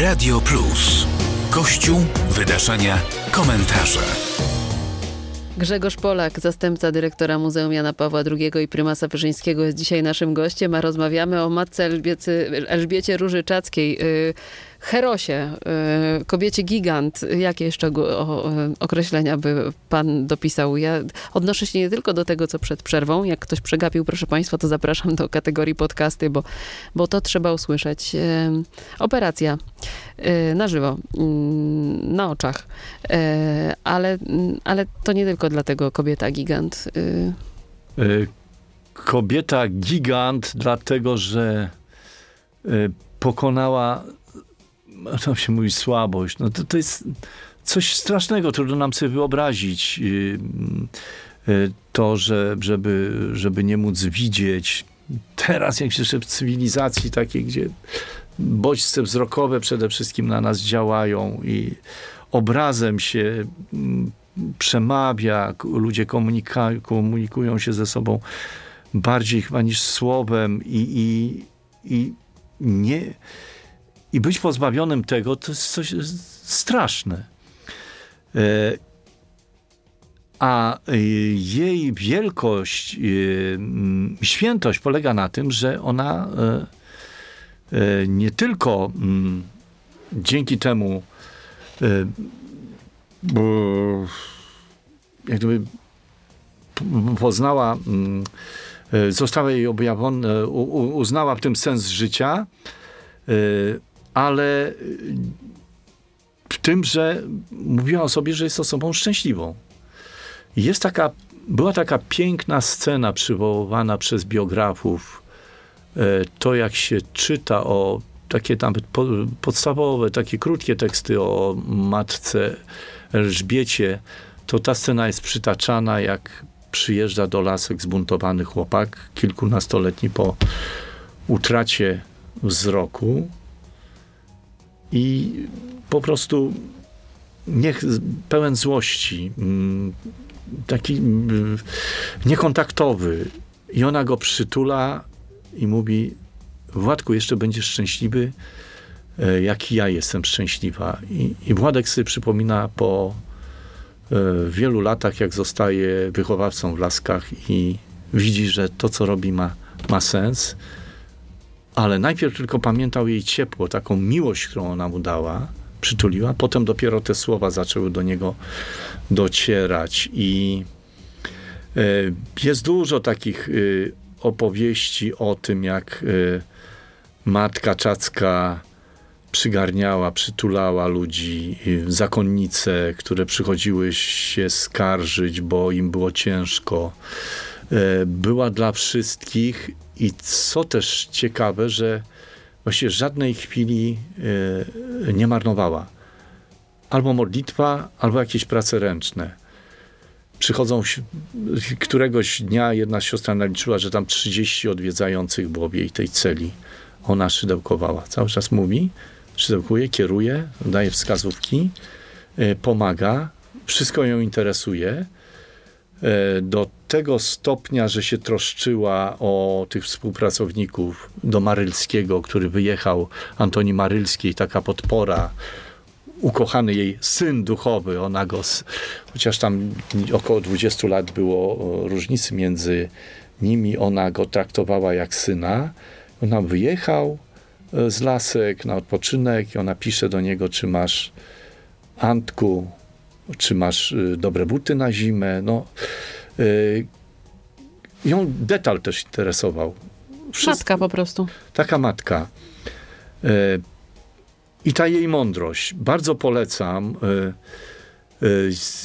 Radio Plus. Kościół, wydarzenia, komentarze. Grzegorz Polak, zastępca dyrektora Muzeum Jana Pawła II i prymasa Wyszyńskiego jest dzisiaj naszym gościem, a rozmawiamy o matce Elżbiecie Różyczackiej, y, herosie, y, kobiecie gigant. Jakie jeszcze określenia by pan dopisał? Ja odnoszę się nie tylko do tego, co przed przerwą. Jak ktoś przegapił, proszę państwa, to zapraszam do kategorii podcasty, bo, bo to trzeba usłyszeć. Y, Operacja y, na żywo, mm, na oczach. E, Ale, ale to nie tylko dlatego kobieta gigant. Kobieta gigant, dlatego że pokonała, to się mówi, słabość. No to, to jest coś strasznego, trudno nam sobie wyobrazić. y, y, To, że, żeby, żeby nie móc widzieć. Teraz, jak jeszcze w cywilizacji takiej, gdzie bodźce wzrokowe przede wszystkim na nas działają i obrazem się mm, przemawia, ludzie komunikują się ze sobą bardziej chyba niż słowem i, i, i nie i być pozbawionym tego to jest coś straszne. E, A y, jej wielkość, mm, świętość polega na tym, że ona e, e, nie tylko dzięki temu e, jak gdyby poznała, e, została jej u- uznała w tym sens życia, e, ale e, w tym, że mówiła o sobie, że jest osobą szczęśliwą. Jest taka, była taka piękna scena przywoływana przez biografów, e, to jak się czyta o takie tam po, podstawowe, takie krótkie teksty o matce Elżbiecie, to ta scena jest przytaczana, jak przyjeżdża do lasek zbuntowany chłopak, kilkunastoletni po utracie wzroku i po prostu niech pełen złości, mm, taki mm, niekontaktowy i ona go przytula i mówi Władku, jeszcze będziesz szczęśliwy, e, jak ja jestem szczęśliwa. I, i Władek sobie przypomina po e, wielu latach, jak zostaje wychowawcą w Laskach i widzi, że to, co robi, ma, ma sens, ale najpierw tylko pamiętał jej ciepło, taką miłość, którą ona mu dała, przytuliła, potem dopiero te słowa zaczęły do niego docierać i e, jest dużo takich e, opowieści o tym, jak e, matka czacka przygarniała, przytulała ludzi, zakonnice, które przychodziły się skarżyć, bo im było ciężko. Była dla wszystkich i co też ciekawe, że właściwie żadnej chwili e, nie marnowała. Albo modlitwa, albo jakieś prace ręczne. Przychodzą, któregoś dnia jedna siostra naliczyła, że tam 30 odwiedzających było w jej tej celi. Ona szydełkowała. Cały czas mówi, szydełkuje, kieruje, daje wskazówki, e, pomaga, wszystko ją interesuje. E, Do tego stopnia, że się troszczyła o tych współpracowników do Marylskiego, który wyjechał, Antoni Marylskiej, taka podpora, ukochany jej syn duchowy, ona go, chociaż tam około 20 lat było o, różnicy między nimi, ona go traktowała jak syna. Ona wyjechał e, z lasek na odpoczynek i ona pisze do niego, czy masz Antku, czy masz y, dobre buty na zimę. No, ją detal też interesował. Wszystko- Matka po prostu. taka matka. E, I ta jej mądrość. Bardzo polecam. E,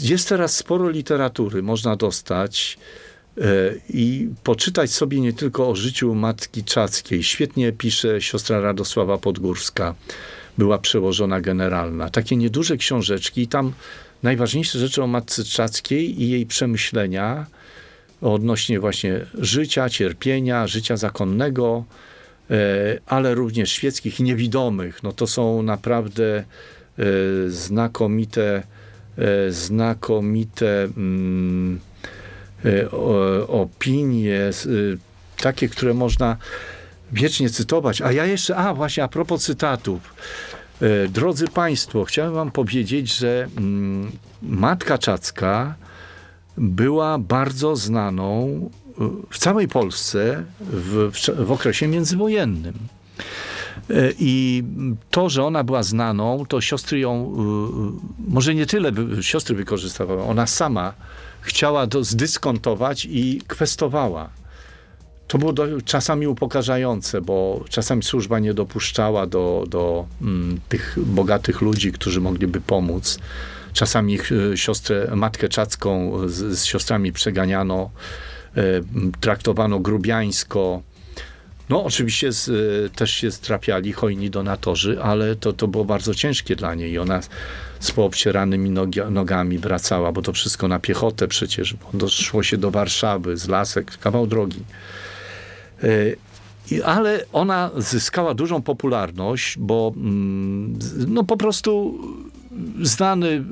Jest teraz sporo literatury, można dostać. i poczytać sobie nie tylko o życiu matki Czackiej. Świetnie pisze siostra Radosława Podgórska, była przełożona generalna. Takie nieduże książeczki i tam najważniejsze rzeczy o matce Czackiej i jej przemyślenia odnośnie właśnie życia, cierpienia, życia zakonnego, e, ale również świeckich i niewidomych. No to są naprawdę e, znakomite, e, znakomite mm, opinie, takie, które można wiecznie cytować. A ja jeszcze, a właśnie a propos cytatów. Drodzy Państwo, chciałem Wam powiedzieć, że mm, Matka Czacka była bardzo znaną y, w całej Polsce w, w okresie międzywojennym. Y, I to, że ona była znaną, to siostry ją, może nie tyle siostry wykorzystywały, ona sama chciała to zdyskontować i kwestowała. To było do, czasami upokarzające, bo czasami służba nie dopuszczała do, do mm, tych bogatych ludzi, którzy mogliby pomóc. Czasami ich e, siostrę, matkę czacką z, z siostrami przeganiano, e, traktowano grubiańsko. No, oczywiście z, e, też się strapiali hojni donatorzy, ale to, to było bardzo ciężkie dla niej. I ona z poobcieranymi nogi, nogami wracała, bo to wszystko na piechotę przecież, bo doszło się do Warszawy, z Lasek, kawał drogi. Ale ona zyskała dużą popularność, bo mm, no po prostu znany y,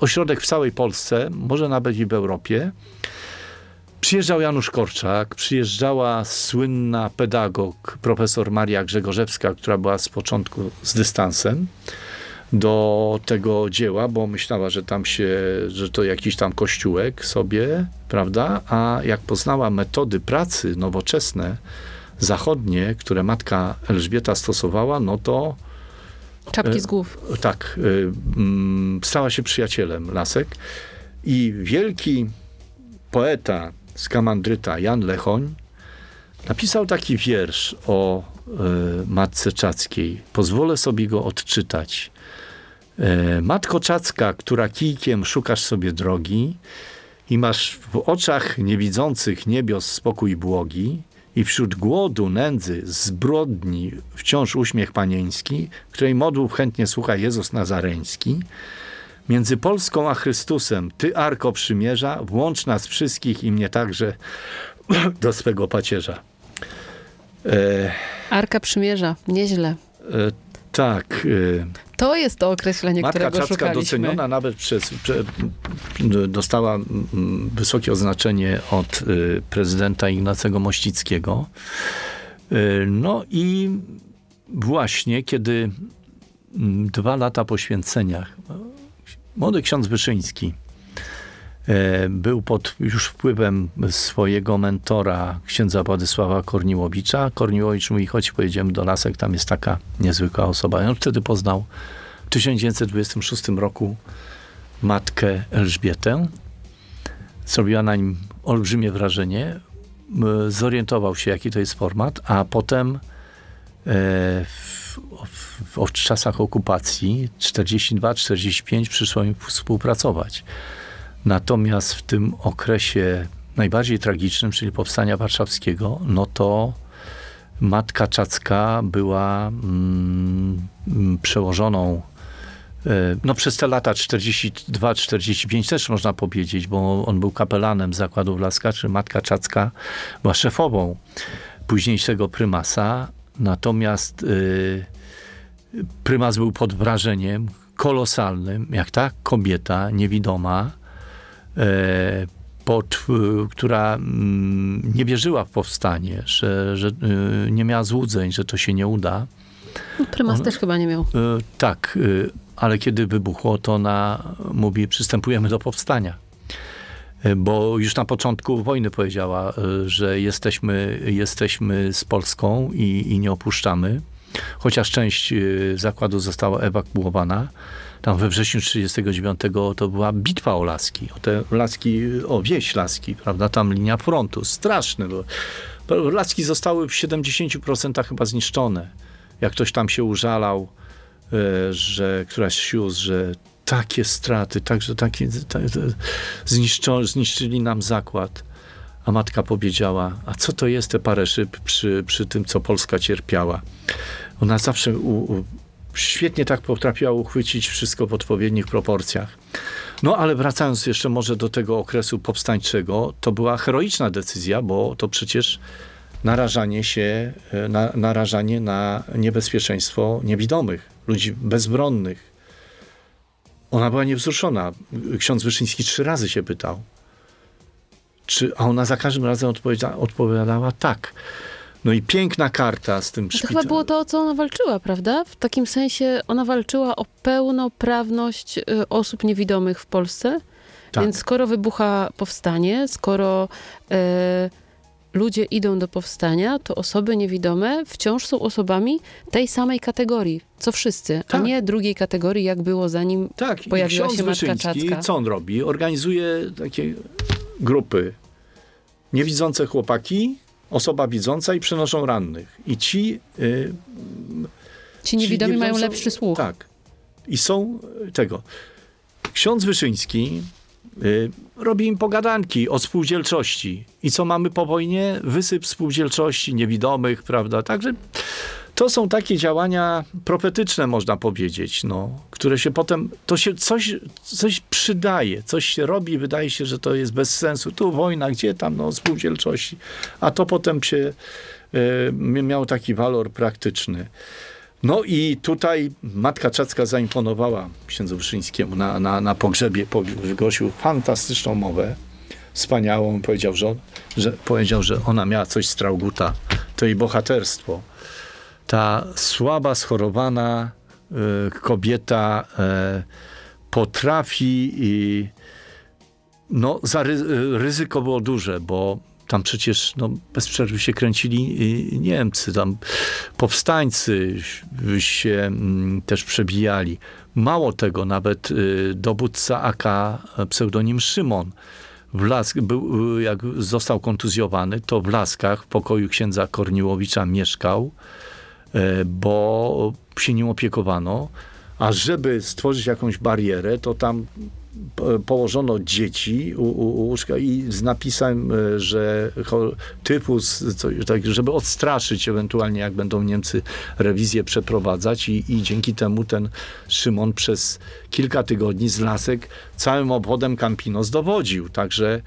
ośrodek w całej Polsce, może nawet i w Europie. Przyjeżdżał Janusz Korczak, przyjeżdżała słynna pedagog, profesor Maria Grzegorzewska, która była z początku z dystansem do tego dzieła, bo myślała, że tam się, że to jakiś tam kościółek sobie, prawda? A jak poznała metody pracy nowoczesne, zachodnie, które matka Elżbieta stosowała, no to Czapki z głów. E, tak. E, mm, stała się przyjacielem Lasek i wielki poeta z Kamandryta, Jan Lechoń, napisał taki wiersz o e, matce Czackiej. Pozwolę sobie go odczytać. Matko Czacka, która kijkiem szukasz sobie drogi i masz w oczach niewidzących niebios spokój błogi, i wśród głodu, nędzy, zbrodni wciąż uśmiech panieński, której modłów chętnie słucha Jezus Nazareński. Między Polską a Chrystusem, Ty, Arko Przymierza, włącz nas wszystkich i mnie także do swego pacierza. E, Arka Przymierza, nieźle. E, tak. E, to jest to określenie, Matka którego Czacka szukaliśmy. doceniona nawet przez, prze, dostała wysokie oznaczenie od y, prezydenta Ignacego Mościckiego. Y, no i właśnie kiedy dwa lata po święceniach młody ksiądz Wyszyński był pod już wpływem swojego mentora, księdza Władysława Korniłowicza. Korniłowicz mówi, chodź pojedziemy do Lasek, tam jest taka niezwykła osoba. I on wtedy poznał w 1926 roku matkę Elżbietę. Zrobiła na nim olbrzymie wrażenie. Zorientował się, jaki to jest format, a potem e, w, w, w czasach okupacji 42-45 przyszło im współpracować. Natomiast w tym okresie najbardziej tragicznym, czyli powstania warszawskiego, no to matka Czacka była mm, przełożoną E, no przez te lata 42-45 też można powiedzieć, bo on był kapelanem zakładu Laska, czy matka Czacka była szefową późniejszego prymasa. Natomiast y, prymas był pod wrażeniem kolosalnym, jak ta kobieta niewidoma, pod, y, która mm, nie wierzyła w powstanie, że, że nie miała złudzeń, że to się nie uda. Prymas On, też chyba nie miał. tak, ale kiedy wybuchło, to ona mówi, przystępujemy do powstania. E, bo już na początku wojny powiedziała, e, że jesteśmy, jesteśmy z Polską i, i nie opuszczamy. Chociaż część e, zakładu została ewakuowana. Tam we wrześniu 1939 to była bitwa o Laski. O te Laski, o wieś Laski, prawda? Tam linia frontu. Straszne. Bo Laski zostały w 70% chyba zniszczone. Jak ktoś tam się użalał, E, że któraś sióstr, że takie straty, także takie, tak, zniszczyli nam zakład. A matka powiedziała, a co to jest te parę szyb przy, przy tym, co Polska cierpiała? Ona zawsze u, u, świetnie tak potrafiła uchwycić wszystko w odpowiednich proporcjach. No ale wracając jeszcze może do tego okresu powstańczego, to była heroiczna decyzja, bo to przecież narażanie się, e, na, narażanie na niebezpieczeństwo niewidomych, ludzi bezbronnych. Ona była niewzruszona. Ksiądz Wyszyński trzy razy się pytał. Czy, a ona za każdym razem odpowiedziała, odpowiadała tak. No i piękna karta z tym To szpitalem. chyba było to, o co ona walczyła, prawda? W takim sensie ona walczyła o pełnoprawność y, osób niewidomych w Polsce. Tak. Więc skoro wybucha powstanie, skoro e, ludzie idą do powstania, to osoby niewidome wciąż są osobami tej samej kategorii, co wszyscy, a Tak. nie drugiej kategorii, jak było zanim Tak, pojawiła się Matka Czacka. co on robi? Organizuje takie grupy niewidzące chłopaki, osoba widząca i przenoszą rannych. I ci... Y, Ci niewidomi ci mają lepszy słuch. Tak. I są y, tego. Ksiądz Wyszyński y, robi im pogadanki o spółdzielczości. I co mamy po wojnie? Wysyp spółdzielczości, niewidomych, prawda? Także to są takie działania profetyczne, można powiedzieć, no, które się potem, to się coś, coś przydaje, coś się robi, wydaje się, że to jest bez sensu. Tu wojna, gdzie tam, no, spółdzielczości. A to potem się y, miał taki walor praktyczny. No i tutaj matka Czacka zaimponowała księdzu Wyszyńskiemu na, na, na pogrzebie, po- wygłosił fantastyczną mowę, wspaniałą. Powiedział, że, on, że, powiedział, że ona miała coś z Trauguta. To jej bohaterstwo. Ta słaba, schorowana y, kobieta y, potrafi i no, ryzyko było duże, bo tam przecież no, bez przerwy się kręcili Niemcy, tam powstańcy się mm, też przebijali. Mało tego, nawet y, dowódca AK, pseudonim Szymon, w Lask, był, y, jak został kontuzjowany, to w Laskach w pokoju księdza Korniłowicza mieszkał, e, bo się nim opiekowano. A żeby stworzyć jakąś barierę, to tam po- położono dzieci u, u, u łóżka i z napisem, e, że co, tak, żeby odstraszyć ewentualnie, jak będą Niemcy rewizję przeprowadzać i, i dzięki temu ten Szymon przez kilka tygodni z lasek całym obwodem Campinos dowodził. Także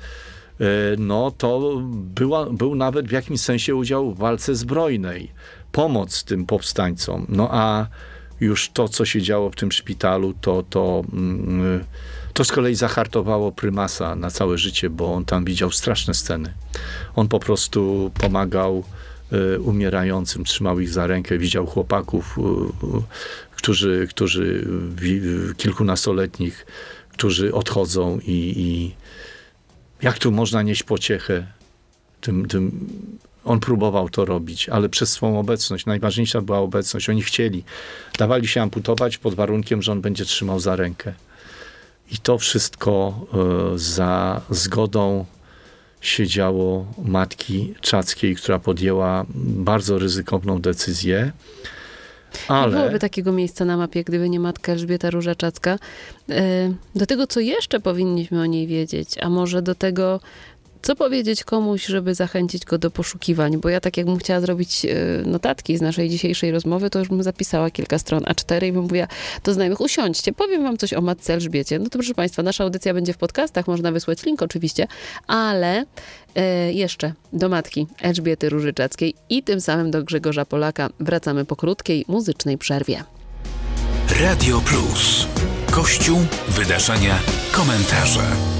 e, no to była, był nawet w jakimś sensie udział w walce zbrojnej. Pomoc tym powstańcom. No a już to, co się działo w tym szpitalu, to, to, mm, to z kolei zahartowało prymasa na całe życie, bo on tam widział straszne sceny. On po prostu pomagał e, umierającym, trzymał ich za rękę, widział chłopaków, e, którzy, którzy kilkunastoletnich, którzy odchodzą i, i jak tu można nieść pociechę tym, tym on próbował to robić, ale przez swą obecność. Najważniejsza była obecność. Oni chcieli. Dawali się amputować pod warunkiem, że on będzie trzymał za rękę. I to wszystko e, za zgodą się działo matki Czackiej, która podjęła bardzo ryzykowną decyzję. Nie Ale byłoby takiego miejsca na mapie, gdyby nie matka Elżbieta Róża-Czacka. E, Do tego, co jeszcze powinniśmy o niej wiedzieć, a może do tego, co powiedzieć komuś, żeby zachęcić go do poszukiwań, bo ja tak jakbym chciała zrobić e, notatki z naszej dzisiejszej rozmowy, to już bym zapisała kilka stron A4 i bym mówiła do znajomych, usiądźcie, powiem wam coś o matce Elżbiecie. No to proszę państwa, nasza audycja będzie w podcastach, można wysłać link oczywiście, ale e, jeszcze do matki Elżbiety Różyczackiej i tym samym do Grzegorza Polaka wracamy po krótkiej muzycznej przerwie. Radio Plus. Kościół, wydarzenia, komentarze.